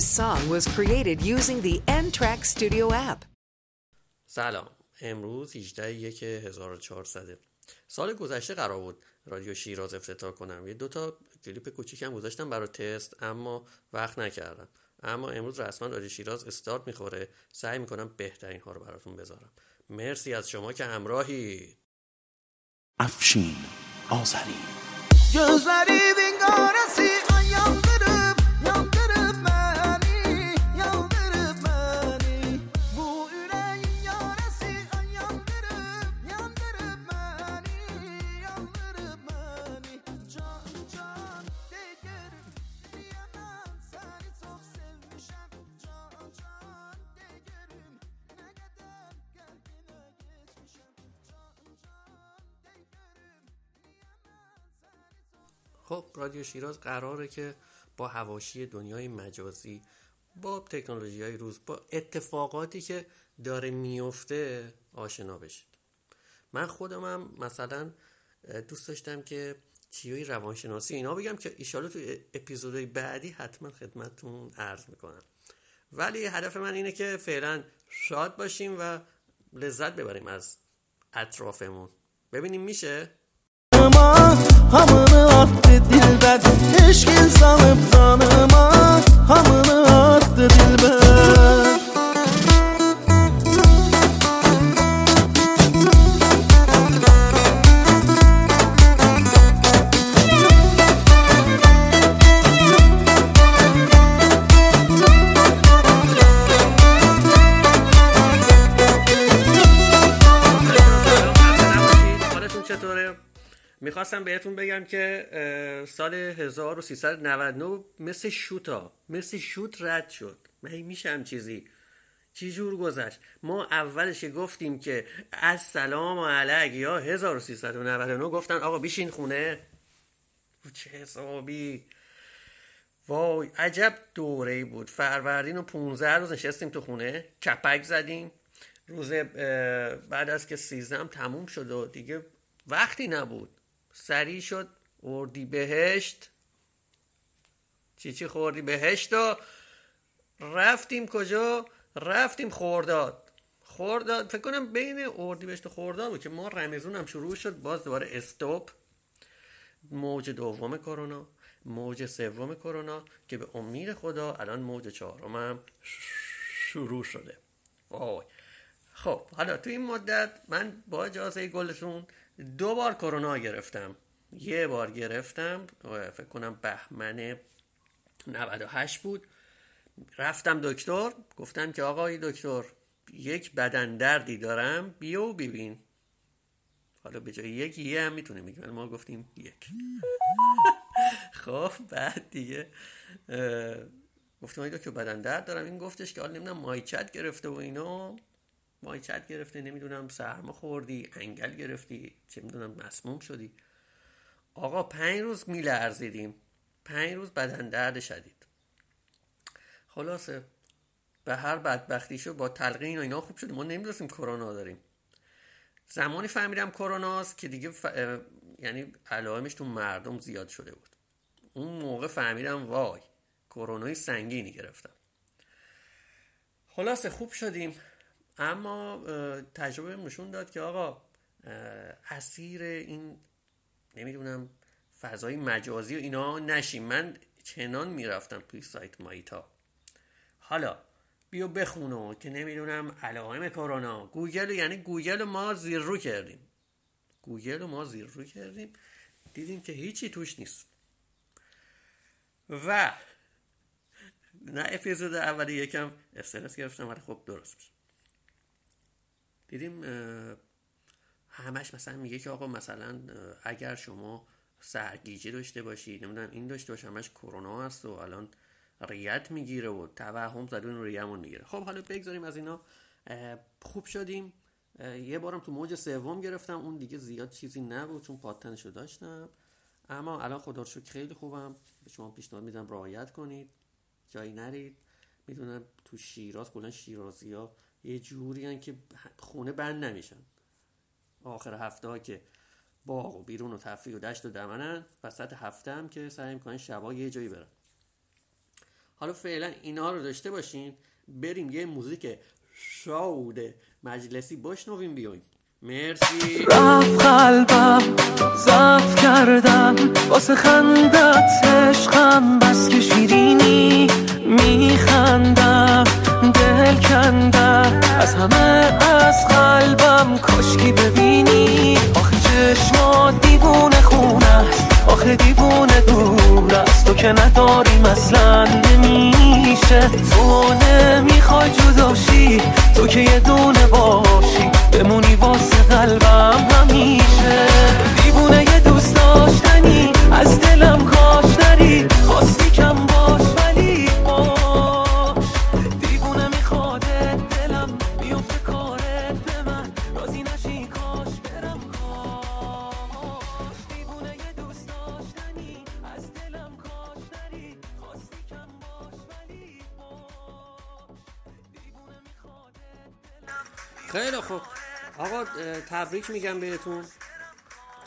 This song was created using the N-Track Studio app. سلام. امروز 18 یک 1400 سال گذشته قرار بود رادیو شیراز افتتاح کنم. یه دوتا کلیپ کوچیکم گذاشتم برای تست اما وقت نکردم. اما امروز رسما رادیو شیراز استارت می‌خوره. سعی می‌کنم بهترین ها رو براتون بذارم. مرسی از شما که همراهی افشین آذری. Gözleri bin karası ay خب رادیو شیراز قراره که با هواشی دنیای مجازی با تکنولوژی های روز با اتفاقاتی که داره میفته آشنا بشید من خودمم مثلا دوست داشتم که چیوی روانشناسی اینا بگم که ایشالا تو اپیزودهای بعدی حتما خدمتتون عرض می‌کنم. ولی هدف من اینه که فعلا شاد باشیم و لذت ببریم از اطرافمون. ببینیم میشه؟ Canıma hamını attı dilber. Eşkil salıp canıma hamını attı dilber می‌خواستم بهتون بگم که سال 1399 مثل شوتا مثل شوت رد شد. من میشم چیزی. چی جور گذشت؟ ما اولش گفتیم که از سلام و علیک یا 1399 گفتن آقا بیشین خونه. چه حسابی؟ وای عجب دوره بود. فروردین و 15 روز نشستیم تو خونه کپک زدیم. روز بعد از که سیزدهم تموم شد و دیگه وقتی نبود. سریع شد. اردی بهشت. چی چی خوردی؟ بهشت و رفتیم کجا؟ رفتیم خورداد. خورداد فکر کنم بین اردی بهشت و خورداد بود که ما رمزون هم شروع شد باز دوباره استوب. موج دوم کرونا موج سوم کرونا که به امید خدا الان موج چهارم هم شروع شده. وای. خب حالا تو این مدت من با اجازه گلتون دو بار کرونا گرفتم. یه بار گرفتم. فکر کنم بهمن 98 بود. رفتم دکتر. گفتن که آقای دکتر یک بدن دردی دارم. بیا و ببین. حالا به جای یک یه هم می‌تونه ولی ما گفتیم یک. خب بعد دیگه گفتم آقای دکتر بدن درد دارم. این گفتش که حالا نمی‌دونم مایچت گرفته و اینا مایچت گرفته نمی‌دونم سرما خوردی انگل گرفتی چه می‌دونم مسموم شدی. آقا پنج روز میلرزیدیم. پنج روز بدن درد شدید. خلاصه به هر بدبختی شد با تلقین و اینا خوب شدیم ما نمی‌دونستیم کرونا داریم. زمانی فهمیدم کروناست که دیگه ف... یعنی علائمش تو مردم زیاد شده بود. اون موقع فهمیدم وای کرونای سنگینی گرفتم. خلاصه خوب شدیم. اما تجربه نشون داد که آقا اسیر این نمی‌دونم فضای مجازی و اینا نشیم من چنان می‌رفتم توی سایت مایتا. حالا بیا بخونو که نمی‌دونم علائم کرونا. گوگل یعنی گوگل ما زیر رو کردیم. گوگل ما زیر رو کردیم. دیدیم که هیچی توش نیست. و نه اپیزود اولی یکم استرس گرفتم ولی خب درست دیدیم همش مثلا میگه که آقا مثلا اگر شما سرگیجه داشته باشی نمی‌دونم این داشته باشه همش کرونا هست و الان ریه‌ت می‌گیره و توهم زده اون ریه‌مون می‌گیره. خب حالا بگذاریم از اینا. خوب شدیم. یه بارم تو موج سوم گرفتم. اون دیگه زیاد چیزی نبود چون پاتنشو داشتم. اما الان خدا رو خیلی خوبم. به شما پیشنهاد میدم رعایت کنید. جایی نرید. می‌دونم تو شیراز کلا شیرازی ها یه جوری که خونه بند نمیشن. آخر هفته ها که باغ و بیرون و تفریح و دشت و دمنن وسط هفته هم که سعی می‌کنن شبا یه جایی برن. حالا فعلا اینا رو داشته باشین بریم یه موزیک شاود مجلسی بشنویم بیایم مرسی. رفت قلبم زفت کردم واسه خندت عشقم بس که شیرینی میخندم. دل کندم. از همه از قلبم کشکی ببینی. آخه چشمات دیوونه خونه آخه دیوونه دور است. تو که نداریم اصلا نمیشه. تو نمی‌خوای جداشی تو که یه دونه باشی. بمونی واسه قلبم همیشه. خیلی خوب. آقا تبریک میگم بهتون.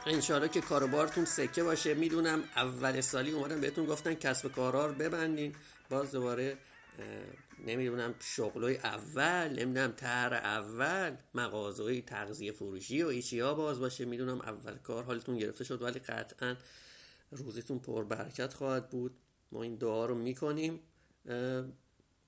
انشالله که کاروبارتون سکه باشه. می‌دونم اول سالی اومدم بهتون گفتن کسب کارها رو ببندین. باز دوباره نمی‌دونم شغلای اول نمی‌دونم تر اول مغازه تغذیه فروشی و ایچیا باز باشه. می‌دونم اول کار حالتون گرفته شد ولی قطعا روزتون پر برکت خواهد بود. ما این دعا رو می‌کنیم.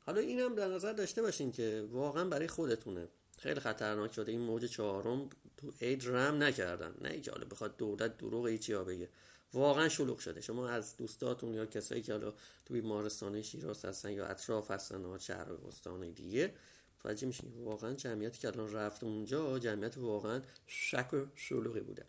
حالا اینم در نظر داشته باشین که واقعا برای خودتونه. خیلی خطرناک شده. این موج چهارم تو عید رم نکردن. نه اینکه حالا بخواد دولت دروغ هیچی ها بگه. واقعا شلوغ شده. شما از دوستاتون یا کسایی که حالا تو بیمارستان شیراز هستن یا اطراف هستن ها شهر و استان دیگه متوجه میشین. واقعا جمعیتی که الان رفت اونجا جمعیت واقعا شک و شلوغی بوده.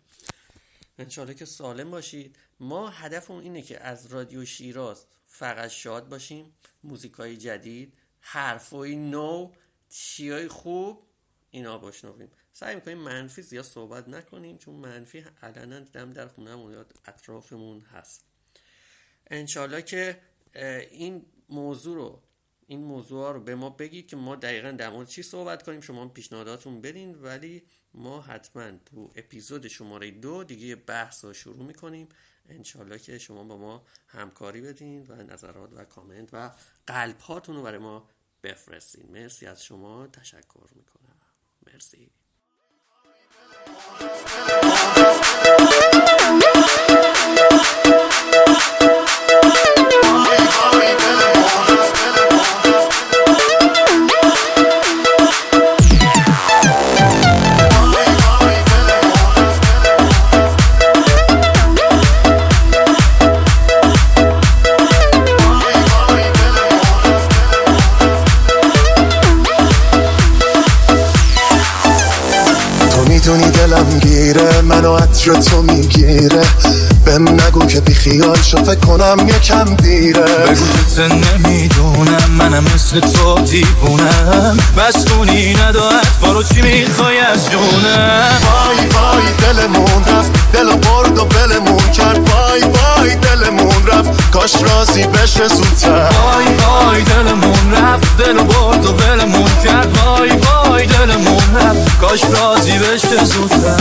انشالله که سالم باشید. ما هدفمون اینه که از رادیو شیراز فقط شاد باشیم. موزیکای جدید حرفای نو چیای خوب. اینا بشنویم سعی می‌کنیم منفی زیاد صحبت نکنیم چون منفی علنا دیدم در خونهمون یا اطرافمون هست. انشالله که این موضوع رو این موضوع رو به ما بگید که ما دقیقا در مورد چی صحبت کنیم. شما پیشنهاداتون بدین ولی ما حتما تو اپیزود شماره دو دیگه بحث رو شروع می‌کنیم. انشالله که شما با ما همکاری بدین و نظرات و کامنت و قلب هاتون رو برای ما بفرستین. مرسی از شما. تشکر می‌کنم. مرسی تو منو عطر تو می‌گیره. بهم نگو که بی خیال شو فکر کنم یکم دیره. بگو نمی‌دونم منم مثل تو دیوونم. بستونی ندارد فارو چی می‌خوای از جونم؟ وای وای دلمون رفت دل برد کاش راضی بشه زودتر. وای وای دلمون رفت دل برد و ولمون کرد. وای وای دلمون رفت کاش راضی بشه زودتر.